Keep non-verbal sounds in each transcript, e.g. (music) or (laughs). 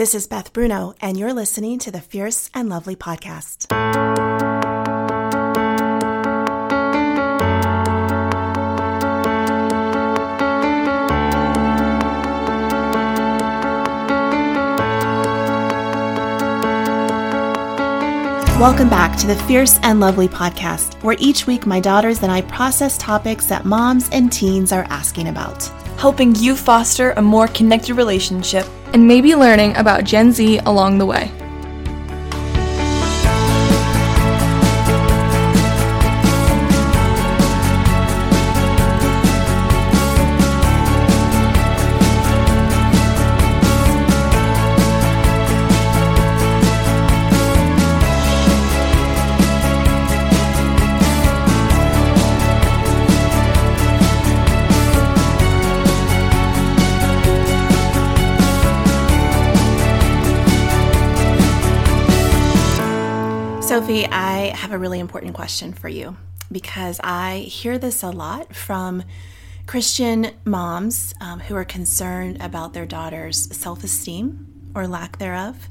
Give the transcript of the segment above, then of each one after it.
This is Beth Bruno, and you're listening to the Fierce and Lovely podcast. Welcome back to the Fierce and Lovely podcast, where each week my daughters and I process topics that moms and teens are asking about. helping you foster a more connected relationship, and maybe learning about Gen Z along the way. Sophie, I have a really important question for you because I hear this a lot from Christian moms um, who are concerned about their daughter's self esteem or lack thereof.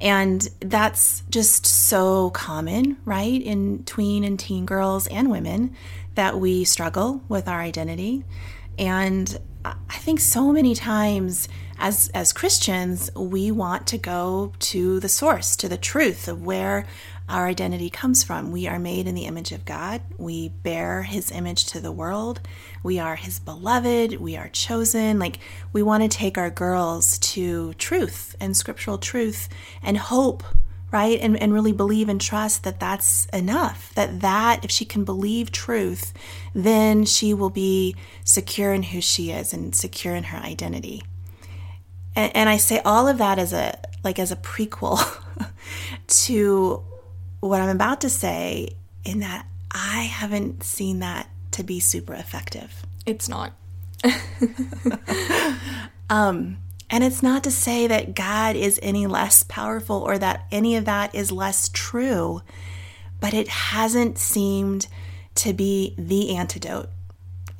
And that's just so common, right, in tween and teen girls and women that we struggle with our identity. And I think so many times as as Christians, we want to go to the source, to the truth of where our identity comes from. We are made in the image of God. We bear his image to the world. We are his beloved. We are chosen. Like we want to take our girls to truth and scriptural truth and hope right? And, and really believe and trust that that's enough that that if she can believe truth then she will be secure in who she is and secure in her identity. And, and i say all of that as a like as a prequel (laughs) to what i'm about to say in that i haven't seen that to be super effective. It's not. (laughs) (laughs) Um, and it's not to say that God is any less powerful or that any of that is less true, but it hasn't seemed to be the antidote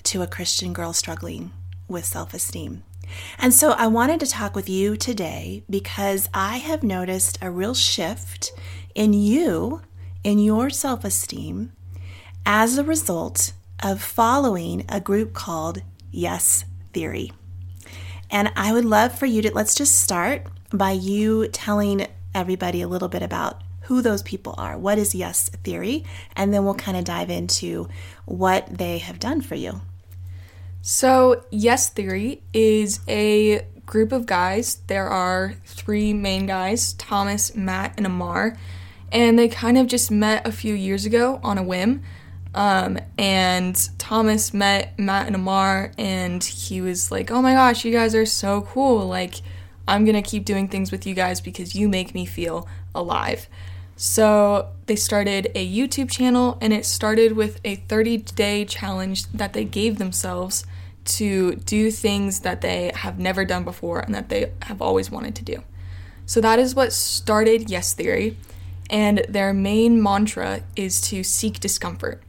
to a Christian girl struggling with self esteem. And so I wanted to talk with you today because I have noticed a real shift in you, in your self esteem, as a result of following a group called Yes Theory. And I would love for you to let's just start by you telling everybody a little bit about who those people are. What is Yes Theory? And then we'll kind of dive into what they have done for you. So, Yes Theory is a group of guys. There are three main guys Thomas, Matt, and Ammar. And they kind of just met a few years ago on a whim. Um, and Thomas met Matt and Ammar, and he was like, Oh my gosh, you guys are so cool. Like, I'm gonna keep doing things with you guys because you make me feel alive. So they started a YouTube channel, and it started with a 30 day challenge that they gave themselves to do things that they have never done before and that they have always wanted to do. So that is what started Yes Theory, and their main mantra is to seek discomfort.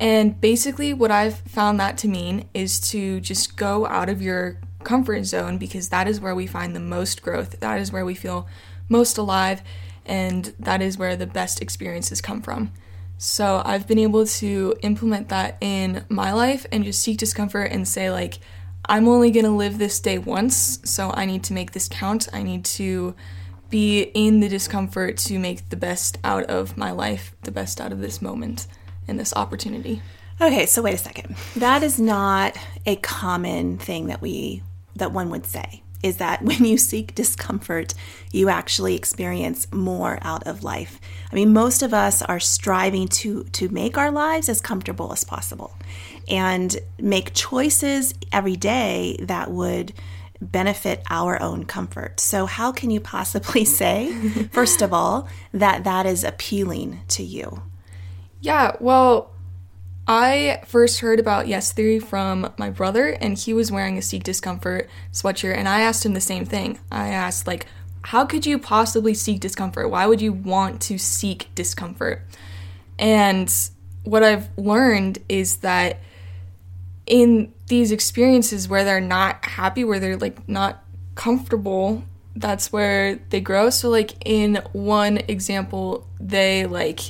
And basically, what I've found that to mean is to just go out of your comfort zone because that is where we find the most growth. That is where we feel most alive, and that is where the best experiences come from. So I've been able to implement that in my life and just seek discomfort and say, like, I'm only gonna live this day once, so I need to make this count. I need to be in the discomfort to make the best out of my life, the best out of this moment and this opportunity. Okay, so wait a second. That is not a common thing that we that one would say. Is that (laughs) when you seek discomfort, you actually experience more out of life. I mean, most of us are striving to to make our lives as comfortable as possible and make choices every day that would benefit our own comfort. So how can you possibly (laughs) say first of all that that is appealing to you? Yeah, well, I first heard about Yes Theory from my brother, and he was wearing a Seek Discomfort sweatshirt, and I asked him the same thing. I asked, like, how could you possibly seek discomfort? Why would you want to seek discomfort? And what I've learned is that in these experiences where they're not happy, where they're like not comfortable, that's where they grow. So like in one example, they like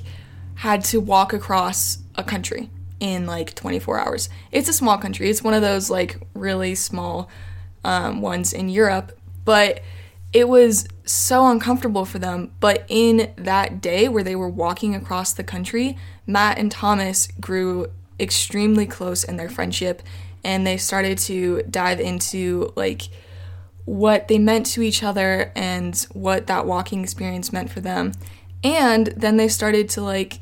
had to walk across a country in like 24 hours. It's a small country. It's one of those like really small um, ones in Europe, but it was so uncomfortable for them. But in that day where they were walking across the country, Matt and Thomas grew extremely close in their friendship and they started to dive into like what they meant to each other and what that walking experience meant for them. And then they started to like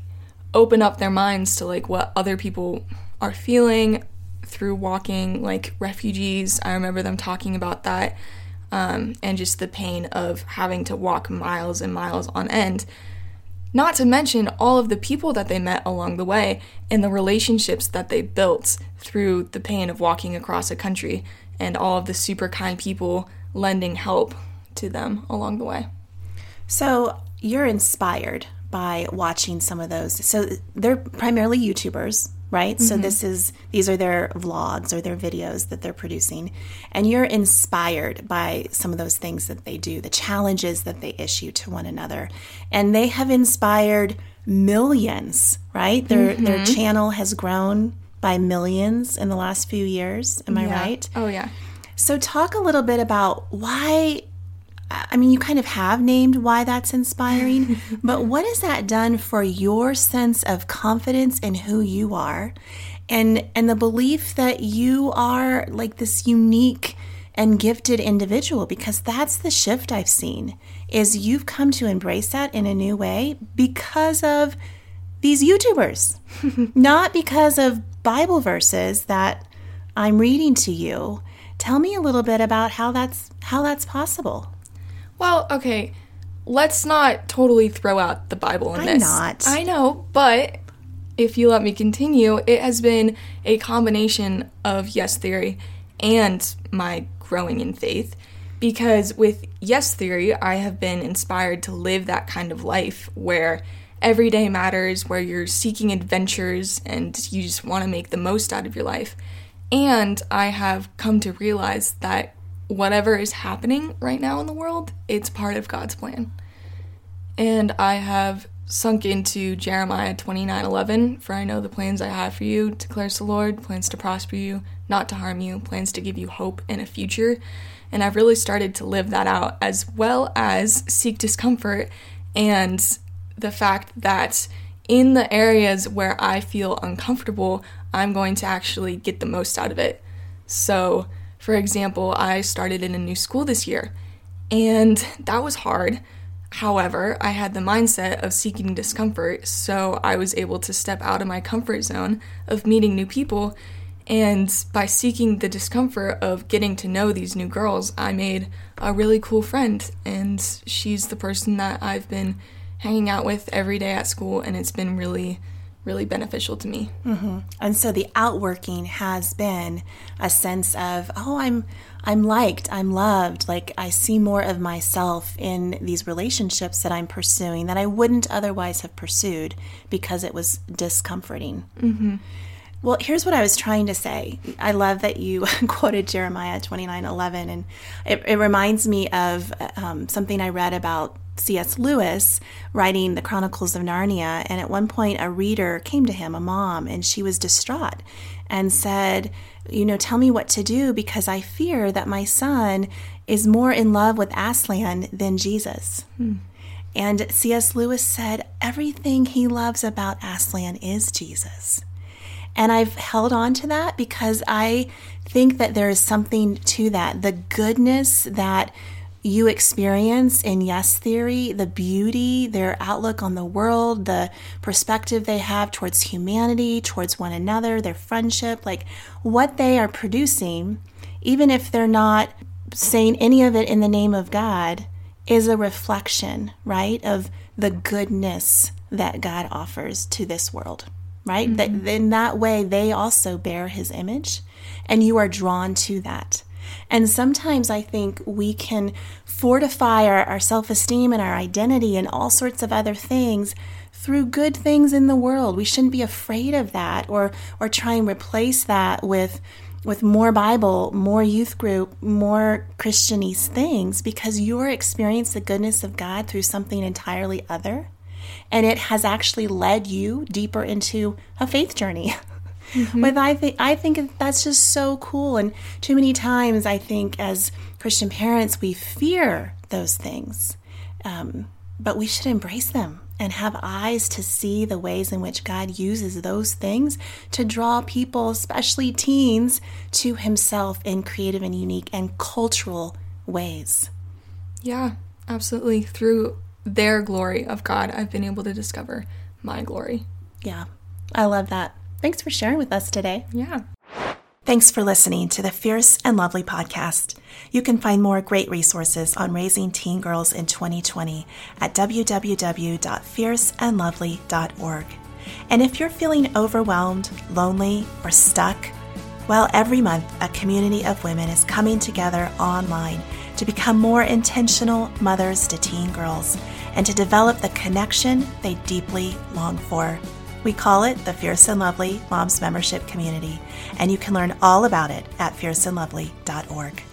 open up their minds to like what other people are feeling through walking, like refugees. I remember them talking about that um, and just the pain of having to walk miles and miles on end. Not to mention all of the people that they met along the way and the relationships that they built through the pain of walking across a country and all of the super kind people lending help to them along the way. So you're inspired by watching some of those. So they're primarily YouTubers, right? Mm-hmm. So this is these are their vlogs or their videos that they're producing and you're inspired by some of those things that they do, the challenges that they issue to one another. And they have inspired millions, right? Their mm-hmm. their channel has grown by millions in the last few years. Am I right? Oh yeah. So talk a little bit about why I mean, you kind of have named why that's inspiring, (laughs) but what has that done for your sense of confidence in who you are and and the belief that you are like this unique and gifted individual because that's the shift I've seen is you've come to embrace that in a new way because of these YouTubers, (laughs) not because of Bible verses that I'm reading to you. Tell me a little bit about how that's how that's possible. Well, okay, let's not totally throw out the Bible in I'm this. not. I know, but if you let me continue, it has been a combination of yes theory and my growing in faith. Because with yes theory, I have been inspired to live that kind of life where every day matters, where you're seeking adventures and you just want to make the most out of your life. And I have come to realize that whatever is happening right now in the world, it's part of God's plan. And I have sunk into Jeremiah 29:11, for I know the plans I have for you, declares the Lord, plans to prosper you, not to harm you, plans to give you hope and a future. And I've really started to live that out as well as seek discomfort and the fact that in the areas where I feel uncomfortable, I'm going to actually get the most out of it. So, for example, I started in a new school this year, and that was hard. However, I had the mindset of seeking discomfort, so I was able to step out of my comfort zone of meeting new people. And by seeking the discomfort of getting to know these new girls, I made a really cool friend. And she's the person that I've been hanging out with every day at school, and it's been really really beneficial to me. Mm-hmm. And so the outworking has been a sense of, oh, I'm I'm liked, I'm loved, like I see more of myself in these relationships that I'm pursuing that I wouldn't otherwise have pursued because it was discomforting. Mm-hmm. Well, here's what I was trying to say. I love that you (laughs) quoted Jeremiah 29 11, and it, it reminds me of um, something I read about C.S. Lewis writing the Chronicles of Narnia. And at one point, a reader came to him, a mom, and she was distraught and said, You know, tell me what to do because I fear that my son is more in love with Aslan than Jesus. Hmm. And C.S. Lewis said, Everything he loves about Aslan is Jesus. And I've held on to that because I think that there is something to that. The goodness that you experience in Yes Theory, the beauty, their outlook on the world, the perspective they have towards humanity, towards one another, their friendship, like what they are producing, even if they're not saying any of it in the name of God, is a reflection, right, of the goodness that God offers to this world, right? Mm-hmm. That in that way they also bear his image and you are drawn to that. And sometimes I think we can fortify our, our self esteem and our identity and all sorts of other things through good things in the world. We shouldn't be afraid of that or, or try and replace that with with more Bible, more youth group, more Christianese things because you're experiencing the goodness of God through something entirely other. And it has actually led you deeper into a faith journey. (laughs) Mm-hmm. But I think I think that's just so cool. And too many times I think as Christian parents we fear those things, um, but we should embrace them and have eyes to see the ways in which God uses those things to draw people, especially teens, to Himself in creative and unique and cultural ways. Yeah, absolutely. Through their glory of God, I've been able to discover my glory. Yeah, I love that. Thanks for sharing with us today. Yeah. Thanks for listening to the Fierce and Lovely podcast. You can find more great resources on raising teen girls in 2020 at www.fierceandlovely.org. And if you're feeling overwhelmed, lonely, or stuck, well, every month a community of women is coming together online to become more intentional mothers to teen girls and to develop the connection they deeply long for. We call it the Fierce and Lovely Moms Membership Community, and you can learn all about it at fierceandlovely.org.